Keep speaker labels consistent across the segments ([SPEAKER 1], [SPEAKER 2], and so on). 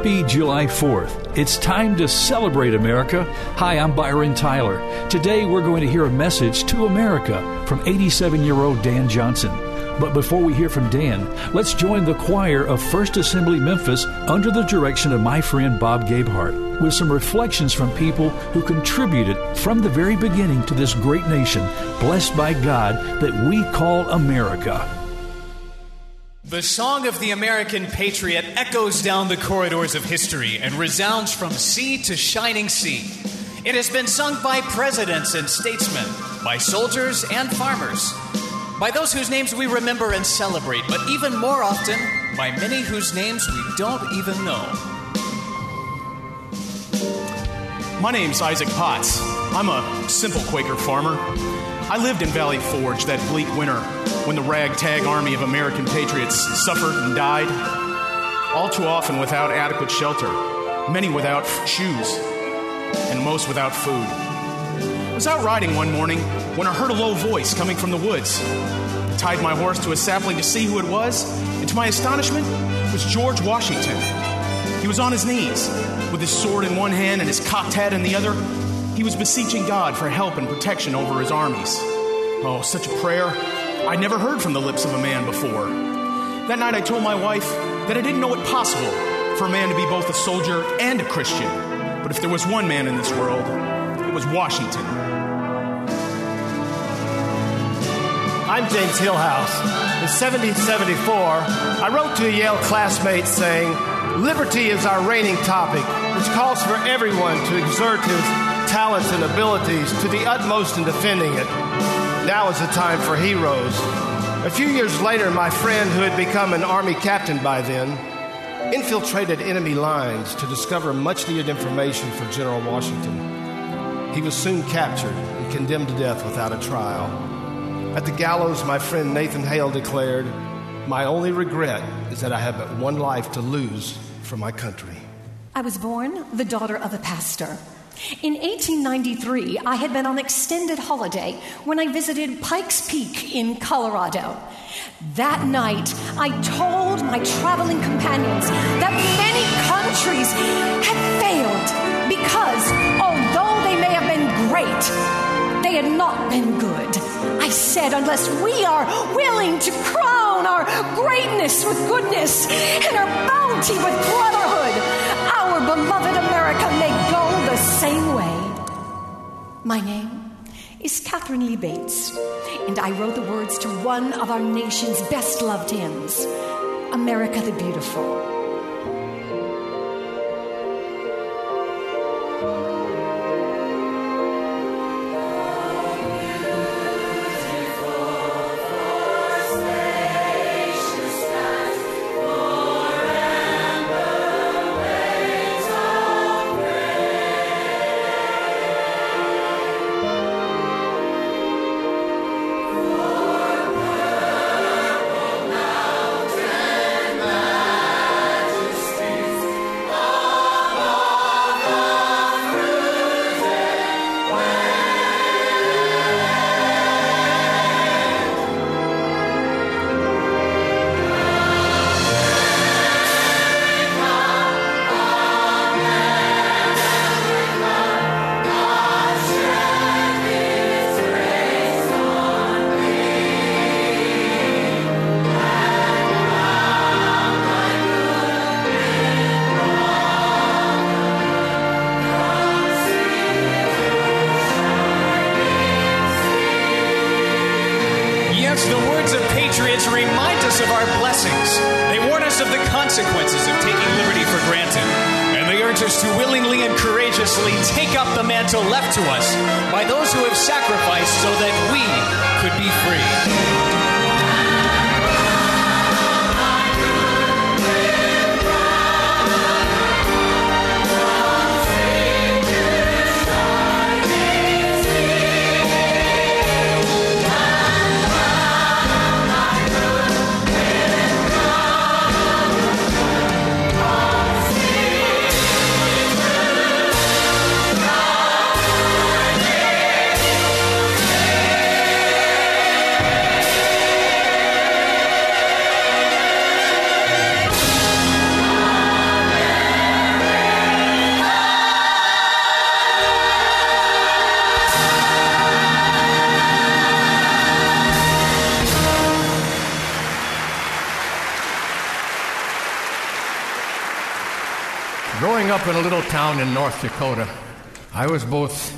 [SPEAKER 1] Happy July 4th. It's time to celebrate America. Hi, I'm Byron Tyler. Today we're going to hear a message to America from 87 year old Dan Johnson. But before we hear from Dan, let's join the choir of First Assembly Memphis under the direction of my friend Bob Gabehart with some reflections from people who contributed from the very beginning to this great nation, blessed by God, that we call America.
[SPEAKER 2] The song of the American patriot echoes down the corridors of history and resounds from sea to shining sea. It has been sung by presidents and statesmen, by soldiers and farmers, by those whose names we remember and celebrate, but even more often, by many whose names we don't even know.
[SPEAKER 3] My name's Isaac Potts. I'm a simple Quaker farmer. I lived in Valley Forge that bleak winter when the ragtag army of American patriots suffered and died, all too often without adequate shelter, many without shoes, and most without food. I was out riding one morning when I heard a low voice coming from the woods. I tied my horse to a sapling to see who it was, and to my astonishment, it was George Washington. He was on his knees, with his sword in one hand and his cocked hat in the other. He was beseeching God for help and protection over his armies. Oh, such a prayer I'd never heard from the lips of a man before. That night I told my wife that I didn't know it possible for a man to be both a soldier and a Christian. But if there was one man in this world, it was Washington.
[SPEAKER 4] I'm James Hillhouse. In 1774, I wrote to a Yale classmate saying, Liberty is our reigning topic, which calls for everyone to exert his talents and abilities to the utmost in defending it. Now is the time for heroes. A few years later, my friend, who had become an Army captain by then, infiltrated enemy lines to discover much needed information for General Washington. He was soon captured and condemned to death without a trial. At the gallows, my friend Nathan Hale declared, My only regret is that I have but one life to lose for my country.
[SPEAKER 5] I was born the daughter of a pastor. In 1893, I had been on extended holiday when I visited Pikes Peak in Colorado. That night, I told my traveling companions that many countries had failed because, although they may have been great, they had not been good. I said, unless we are willing to greatness with goodness and our bounty with brotherhood, our beloved America may go the same way. My name is Katharine Lee Bates, and I wrote the words to one of our nation's best loved hymns, America the Beautiful.
[SPEAKER 2] Words of patriots remind us of our blessings. They warn us of the consequences of taking liberty for granted. And they urge us to willingly and courageously take up the mantle left to us by those who have sacrificed so that we could be free.
[SPEAKER 6] Up in a little town in North Dakota, I was both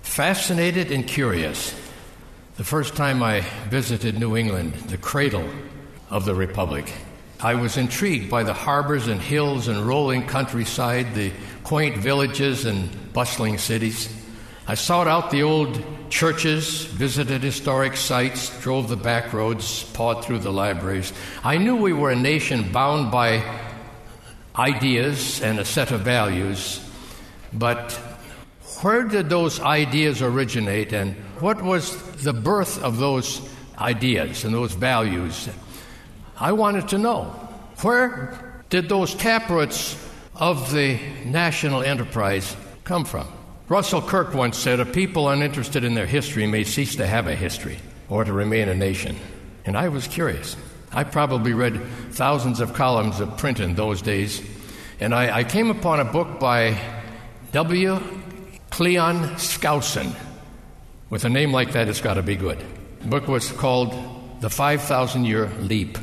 [SPEAKER 6] fascinated and curious. The first time I visited New England, the cradle of the Republic, I was intrigued by the harbors and hills and rolling countryside, the quaint villages and bustling cities. I sought out the old churches, visited historic sites, drove the back roads, pawed through the libraries. I knew we were a nation bound by ideas and a set of values, but where did those ideas originate and what was the birth of those ideas and those values? I wanted to know where did those taproots of the national enterprise come from? Russell Kirk once said, A people uninterested in their history may cease to have a history or to remain a nation. And I was curious. I probably read thousands of columns of print in those days, and I, I came upon a book by W. Cleon Skousen. With a name like that, it's got to be good. The book was called The 5,000 Year Leap.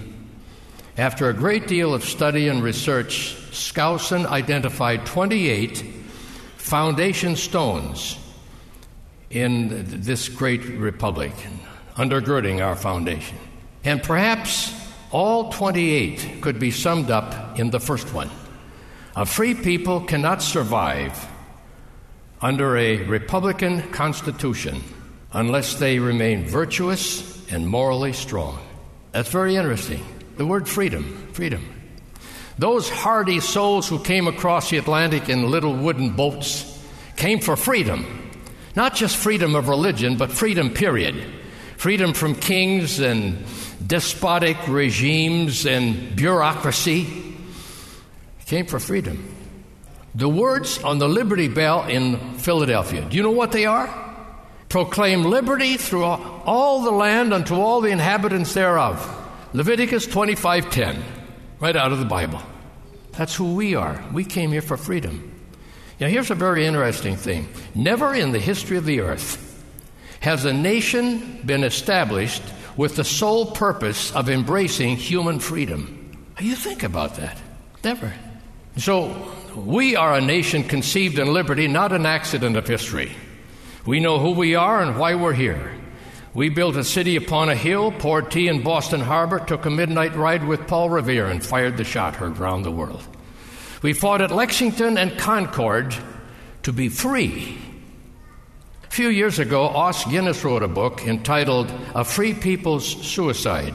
[SPEAKER 6] After a great deal of study and research, Skousen identified 28 foundation stones in this great republic, undergirding our foundation. And perhaps all 28 could be summed up in the first one. A free people cannot survive under a republican constitution unless they remain virtuous and morally strong. That's very interesting. The word freedom, freedom. Those hardy souls who came across the Atlantic in little wooden boats came for freedom. Not just freedom of religion, but freedom, period. Freedom from kings and despotic regimes and bureaucracy. Came for freedom. The words on the Liberty Bell in Philadelphia, do you know what they are? Proclaim liberty through all the land unto all the inhabitants thereof. Leviticus 25:10, right out of the Bible. That's who we are. We came here for freedom. Now, here's a very interesting thing. Never in the history of the earth has a nation been established with the sole purpose of embracing human freedom. You think about that. Never. So, we are a nation conceived in liberty, not an accident of history. We know who we are and why we're here. We built a city upon a hill, poured tea in Boston Harbor, took a midnight ride with Paul Revere, and fired the shot heard round the world. We fought at Lexington and Concord to be free. A few years ago, Os Guinness wrote a book entitled A Free People's Suicide.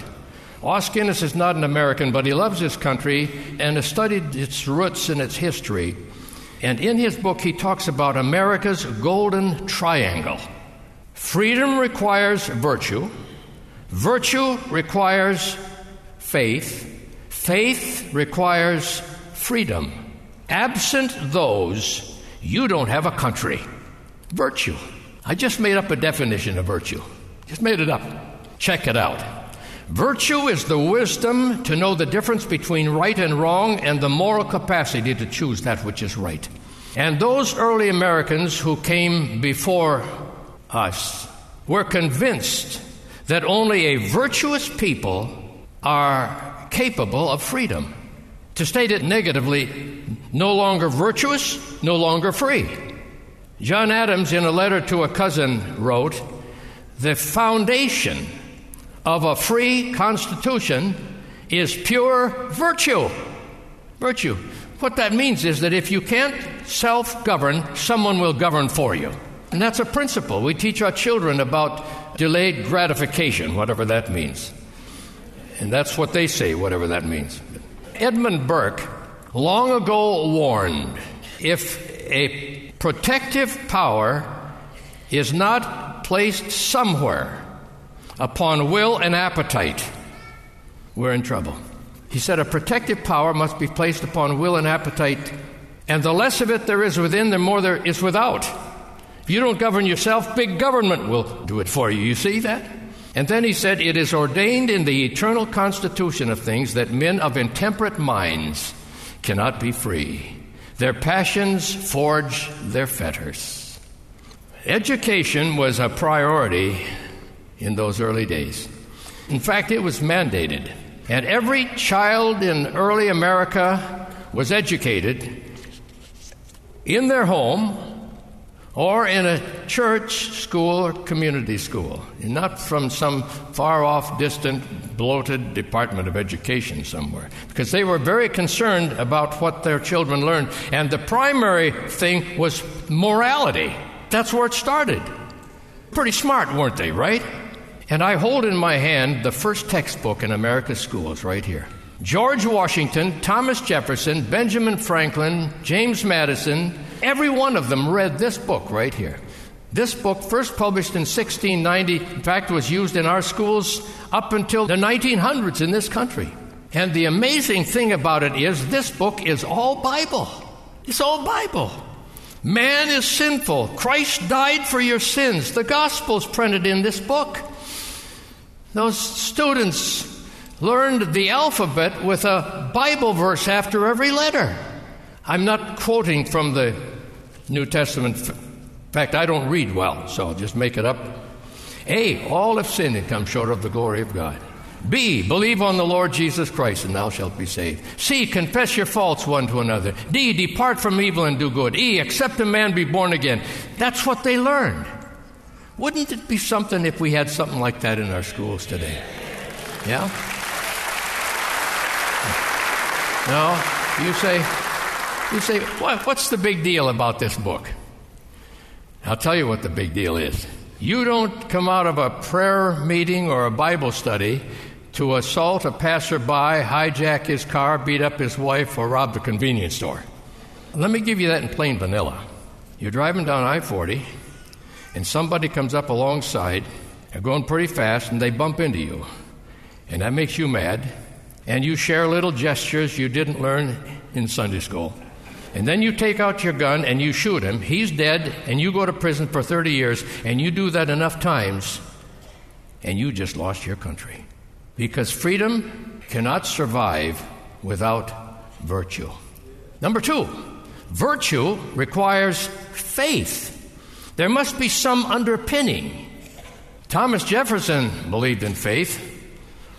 [SPEAKER 6] Os Guinness is not an American, but he loves his country and has studied its roots and its history. And in his book, he talks about America's golden triangle. Freedom requires virtue, virtue requires faith, faith requires freedom. Absent those, you don't have a country. Virtue. I just made up a definition of virtue. Just made it up. Check it out. Virtue is the wisdom to know the difference between right and wrong and the moral capacity to choose that which is right. And those early Americans who came before us were convinced that only a virtuous people are capable of freedom. To state it negatively, no longer virtuous, no longer free. John Adams, in a letter to a cousin, wrote The foundation of a free constitution is pure virtue. Virtue. What that means is that if you can't self govern, someone will govern for you. And that's a principle. We teach our children about delayed gratification, whatever that means. And that's what they say, whatever that means. Edmund Burke long ago warned if a protective power is not placed somewhere upon will and appetite, we're in trouble. He said a protective power must be placed upon will and appetite, and the less of it there is within, the more there is without. If you don't govern yourself, big government will do it for you. You see that? And then he said, It is ordained in the eternal constitution of things that men of intemperate minds cannot be free. Their passions forge their fetters. Education was a priority in those early days. In fact, it was mandated. And every child in early America was educated in their home or in a church, school, or community school, not from some far off, distant, bloated Department of Education somewhere. Because they were very concerned about what their children learned. And the primary thing was morality. That's where it started. Pretty smart, weren't they, right? And I hold in my hand the first textbook in America's schools right here. George Washington, Thomas Jefferson, Benjamin Franklin, James Madison, every one of them read this book right here. This book, first published in 1690, in fact, was used in our schools up until the 1900s in this country. And the amazing thing about it is, this book is all Bible. It's all Bible. Man is sinful. Christ died for your sins. The gospel's printed in this book. Those students learned the alphabet with a Bible verse after every letter. I'm not quoting from the New Testament. In fact, I don't read well, so I'll just make it up. A. All have sinned and come short of the glory of God. B. Believe on the Lord Jesus Christ and thou shalt be saved. C. Confess your faults one to another. D. Depart from evil and do good. E. Accept a man be born again. That's what they learned. Wouldn't it be something if we had something like that in our schools today? Yeah? No? You say, you say, what, what's the big deal about this book? I'll tell you what the big deal is. You don't come out of a prayer meeting or a Bible study to assault a passerby, hijack his car, beat up his wife, or rob the convenience store. Let me give you that in plain vanilla. You're driving down I 40, and somebody comes up alongside, they're going pretty fast, and they bump into you. And that makes you mad and you share little gestures you didn't learn in Sunday school. And then you take out your gun and you shoot him. He's dead, and you go to prison for 30 years, and you do that enough times, and you just lost your country. Because freedom cannot survive without virtue. Number two, virtue requires faith. There must be some underpinning. Thomas Jefferson believed in faith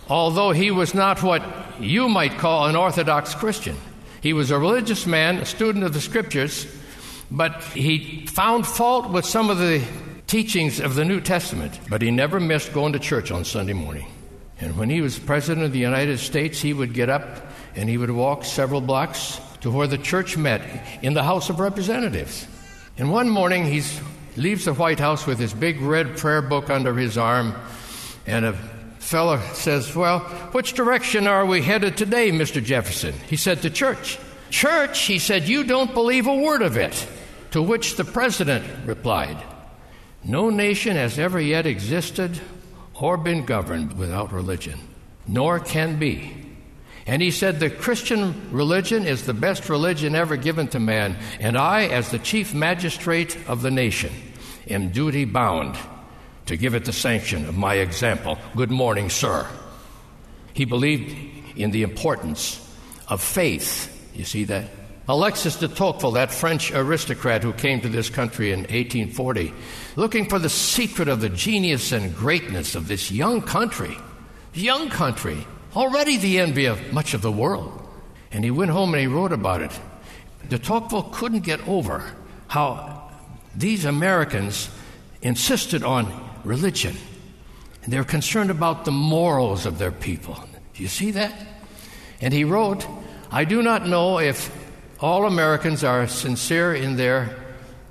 [SPEAKER 6] although he was not what you might call an Orthodox Christian. He was a religious man, a student of the Scriptures, but he found fault with some of the teachings of the New Testament, but he never missed going to church on Sunday morning. And when he was President of the United States, he would get up and he would walk several blocks to where the church met in the House of Representatives. And one morning, he leaves the White House with his big red prayer book under his arm and a fellow says, Well, which direction are we headed today, Mr. Jefferson? He said, To church. Church, he said, You don't believe a word of it. To which the president replied, No nation has ever yet existed or been governed without religion, nor can be. And he said, The Christian religion is the best religion ever given to man, and I, as the chief magistrate of the nation, am duty bound to give it the sanction of my example. Good morning, sir. He believed in the importance of faith. You see that? Alexis de Tocqueville, that French aristocrat who came to this country in 1840, looking for the secret of the genius and greatness of this young country, young country, already the envy of much of the world. And he went home and he wrote about it. De Tocqueville couldn't get over how these Americans insisted on religion. And they're concerned about the morals of their people. Do you see that? And he wrote, I do not know if all Americans are sincere in their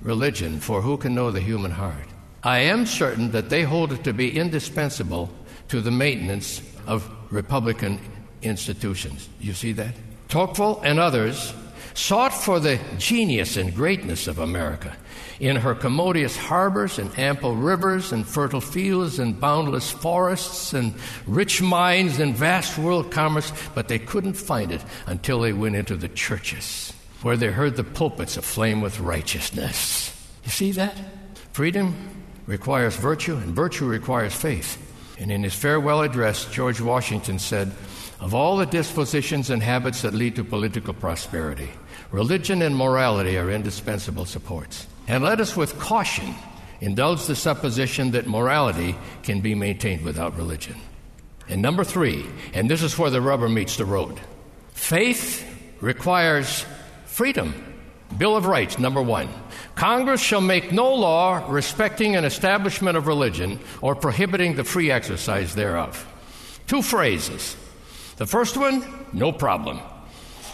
[SPEAKER 6] religion, for who can know the human heart? I am certain that they hold it to be indispensable to the maintenance of Republican institutions. You see that? Tocqueville and others sought for the genius and greatness of America in her commodious harbors and ample rivers and fertile fields and boundless forests and rich mines and vast world commerce, but they couldn't find it until they went into the churches, where they heard the pulpits aflame with righteousness. You see that? Freedom requires virtue, and virtue requires faith. And in his farewell address, George Washington said, Of all the dispositions and habits that lead to political prosperity, religion and morality are indispensable supports. And let us with caution indulge the supposition that morality can be maintained without religion. And number three, and this is where the rubber meets the road faith requires freedom. Bill of Rights, number one. Congress shall make no law respecting an establishment of religion or prohibiting the free exercise thereof. Two phrases. The first one, no problem.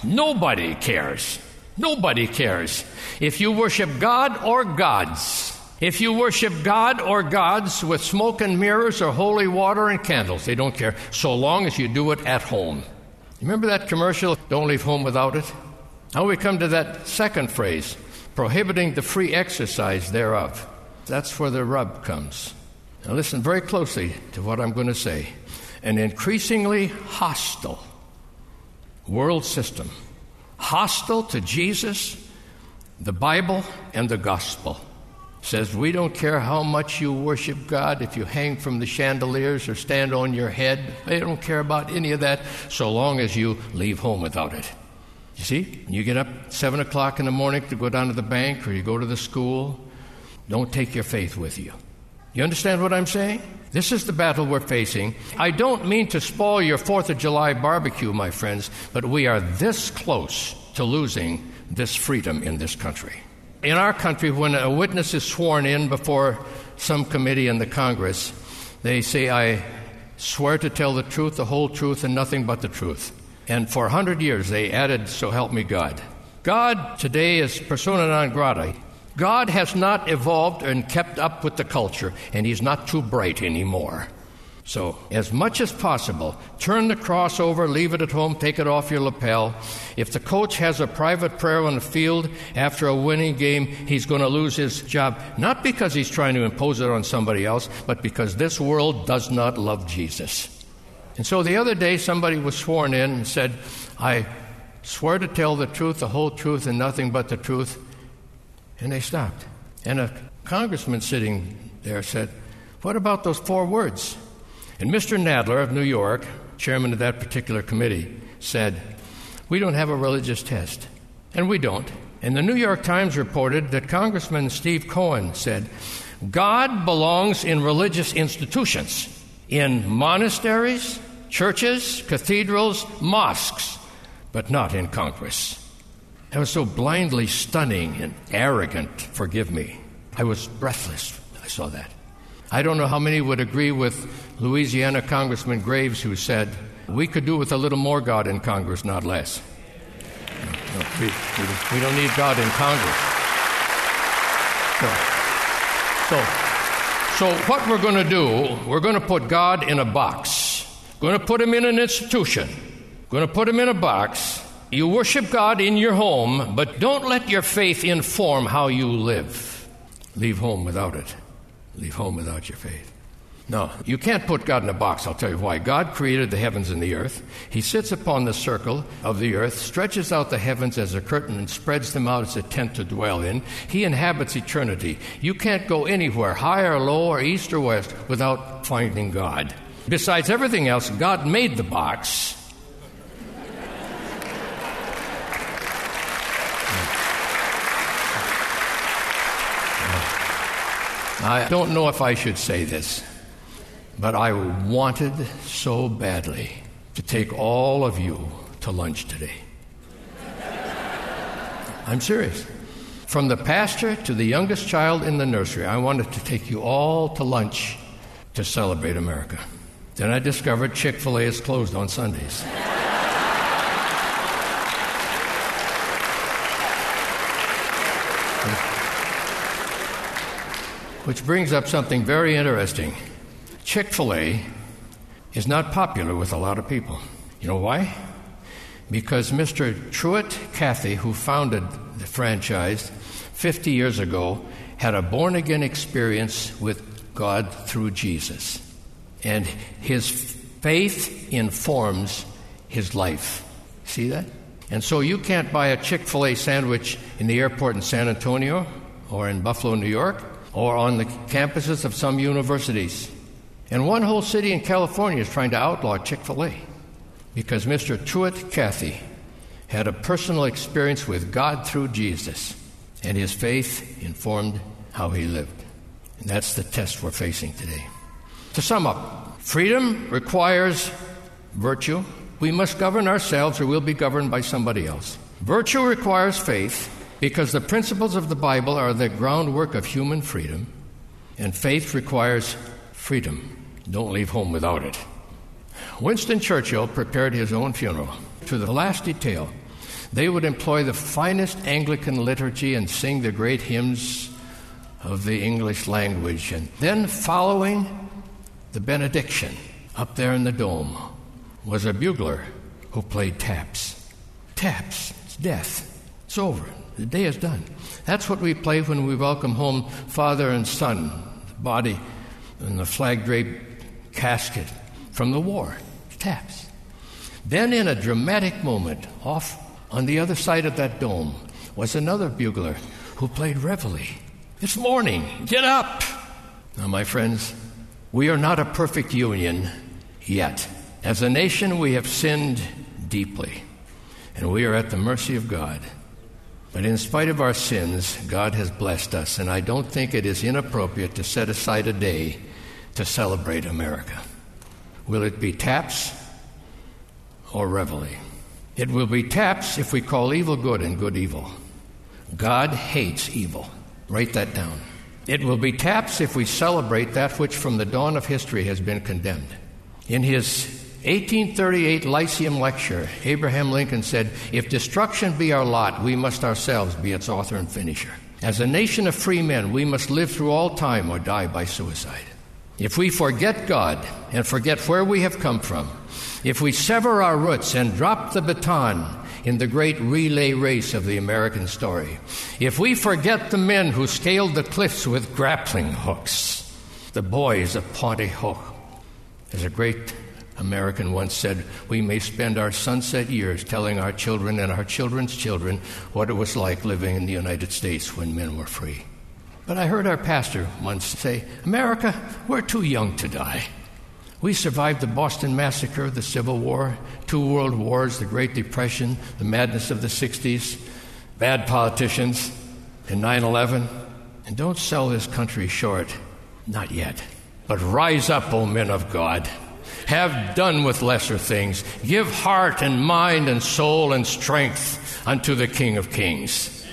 [SPEAKER 6] Nobody cares. Nobody cares. If you worship God or gods, if you worship God or gods with smoke and mirrors or holy water and candles, they don't care, so long as you do it at home. Remember that commercial, Don't Leave Home Without It? Now we come to that second phrase, prohibiting the free exercise thereof. That's where the rub comes. Now listen very closely to what I'm going to say. An increasingly hostile world system, hostile to Jesus, the Bible, and the gospel says we don't care how much you worship God, if you hang from the chandeliers or stand on your head. They don't care about any of that so long as you leave home without it. You see, you get up seven o'clock in the morning to go down to the bank or you go to the school. Don't take your faith with you. You understand what I'm saying? This is the battle we're facing. I don't mean to spoil your Fourth of July barbecue, my friends, but we are this close to losing this freedom in this country. In our country, when a witness is sworn in before some committee in the Congress, they say, I swear to tell the truth, the whole truth, and nothing but the truth. And for a hundred years, they added, So help me God. God today is persona non grata. God has not evolved and kept up with the culture, and He's not too bright anymore. So, as much as possible, turn the cross over, leave it at home, take it off your lapel. If the coach has a private prayer on the field after a winning game, he's going to lose his job, not because he's trying to impose it on somebody else, but because this world does not love Jesus. And so the other day, somebody was sworn in and said, I swear to tell the truth, the whole truth, and nothing but the truth. And they stopped. And a congressman sitting there said, What about those four words? And Mr. Nadler of New York, chairman of that particular committee, said, We don't have a religious test. And we don't. And the New York Times reported that Congressman Steve Cohen said, God belongs in religious institutions, in monasteries, churches, cathedrals, mosques, but not in Congress. That was so blindly stunning and arrogant, forgive me. I was breathless. I saw that. I don't know how many would agree with Louisiana Congressman Graves, who said, We could do with a little more God in Congress, not less. No, no, we, we, don't need God in Congress. So, so, so what we're going to do, we're going to put God in a box. Going to put him in an institution. Going to put him in a box. You worship God in your home, but don't let your faith inform how you live. Leave home without it. Leave home without your faith. No, you can't put God in a box. I'll tell you why. God created the heavens and the earth. He sits upon the circle of the earth, stretches out the heavens as a curtain, and spreads them out as a tent to dwell in. He inhabits eternity. You can't go anywhere, high or low, or east or west, without finding God. Besides everything else, God made the box. I don't know if I should say this. But I wanted so badly to take all of you to lunch today. I'm serious. From the pastor to the youngest child in the nursery, I wanted to take you all to lunch to celebrate America. Then I discovered Chick fil A is closed on Sundays. Which brings up something very interesting. Chick fil A is not popular with a lot of people. You know why? Because Mr. Truett Cathy, who founded the franchise 50 years ago, had a born again experience with God through Jesus. And his faith informs his life. See that? And so you can't buy a Chick fil A sandwich in the airport in San Antonio or in Buffalo, New York, or on the campuses of some universities. And one whole city in California is trying to outlaw Chick fil A because Mr. Truett Cathy had a personal experience with God through Jesus, and his faith informed how he lived. And that's the test we're facing today. To sum up, freedom requires virtue. We must govern ourselves or we'll be governed by somebody else. Virtue requires faith. Because the principles of the Bible are the groundwork of human freedom, and faith requires freedom. Don't leave home without it. Winston Churchill prepared his own funeral to the last detail. They would employ the finest Anglican liturgy and sing the great hymns of the English language. And then, following the benediction up there in the dome, was a bugler who played taps. Taps, it's death. It's over. The day is done. That's what we play when we welcome home father and son, body and the flag draped casket from the war. Taps. Then, in a dramatic moment, off on the other side of that dome, was another bugler who played reveille. It's morning. Get up. Now, my friends, we are not a perfect union yet. As a nation, we have sinned deeply, and we are at the mercy of God. But in spite of our sins, God has blessed us, and I don't think it is inappropriate to set aside a day to celebrate America. Will it be taps or reveille? It will be taps if we call evil good and good evil. God hates evil. Write that down. It will be taps if we celebrate that which from the dawn of history has been condemned. In his 1838 Lyceum lecture, Abraham Lincoln said, If destruction be our lot, we must ourselves be its author and finisher. As a nation of free men, we must live through all time or die by suicide. If we forget God and forget where we have come from, if we sever our roots and drop the baton in the great relay race of the American story. If we forget the men who scaled the cliffs with grappling hooks, the boys of Pointe du Hoc, there's a great American once said, we may spend our sunset years telling our children and our children's children what it was like living in the United States when men were free. But I heard our pastor once say, America, we're too young to die. We survived the Boston Massacre, the Civil War, two world wars, the Great Depression, the madness of the 60s, bad politicians, and 9 11. And don't sell this country short. Not yet. But rise up, O men of God. Have done with lesser things. Give heart and mind and soul and strength unto the King of Kings.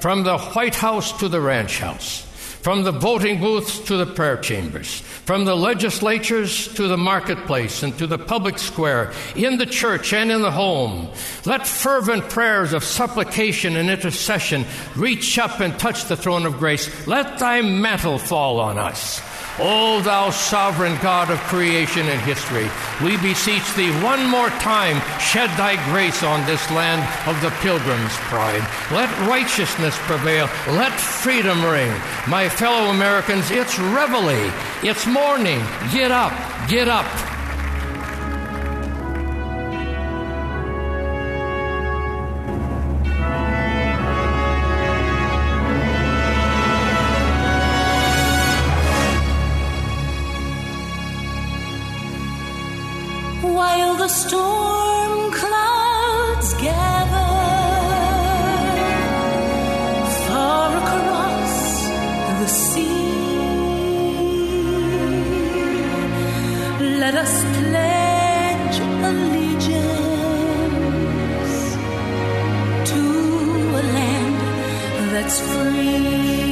[SPEAKER 6] From the White House to the ranch house from the voting booths to the prayer chambers, from the legislatures to the marketplace and to the public square, in the church and in the home. Let fervent prayers of supplication and intercession reach up and touch the throne of grace. Let thy mantle fall on us. O thou sovereign God of creation and history, we beseech thee one more time, shed thy grace on this land of the pilgrim's pride. Let righteousness prevail. Let freedom ring. My fellow Americans, it's reveille. It's morning. Get up. Get up.
[SPEAKER 7] Storm clouds gather far across the sea. Let us pledge allegiance to a land that's free.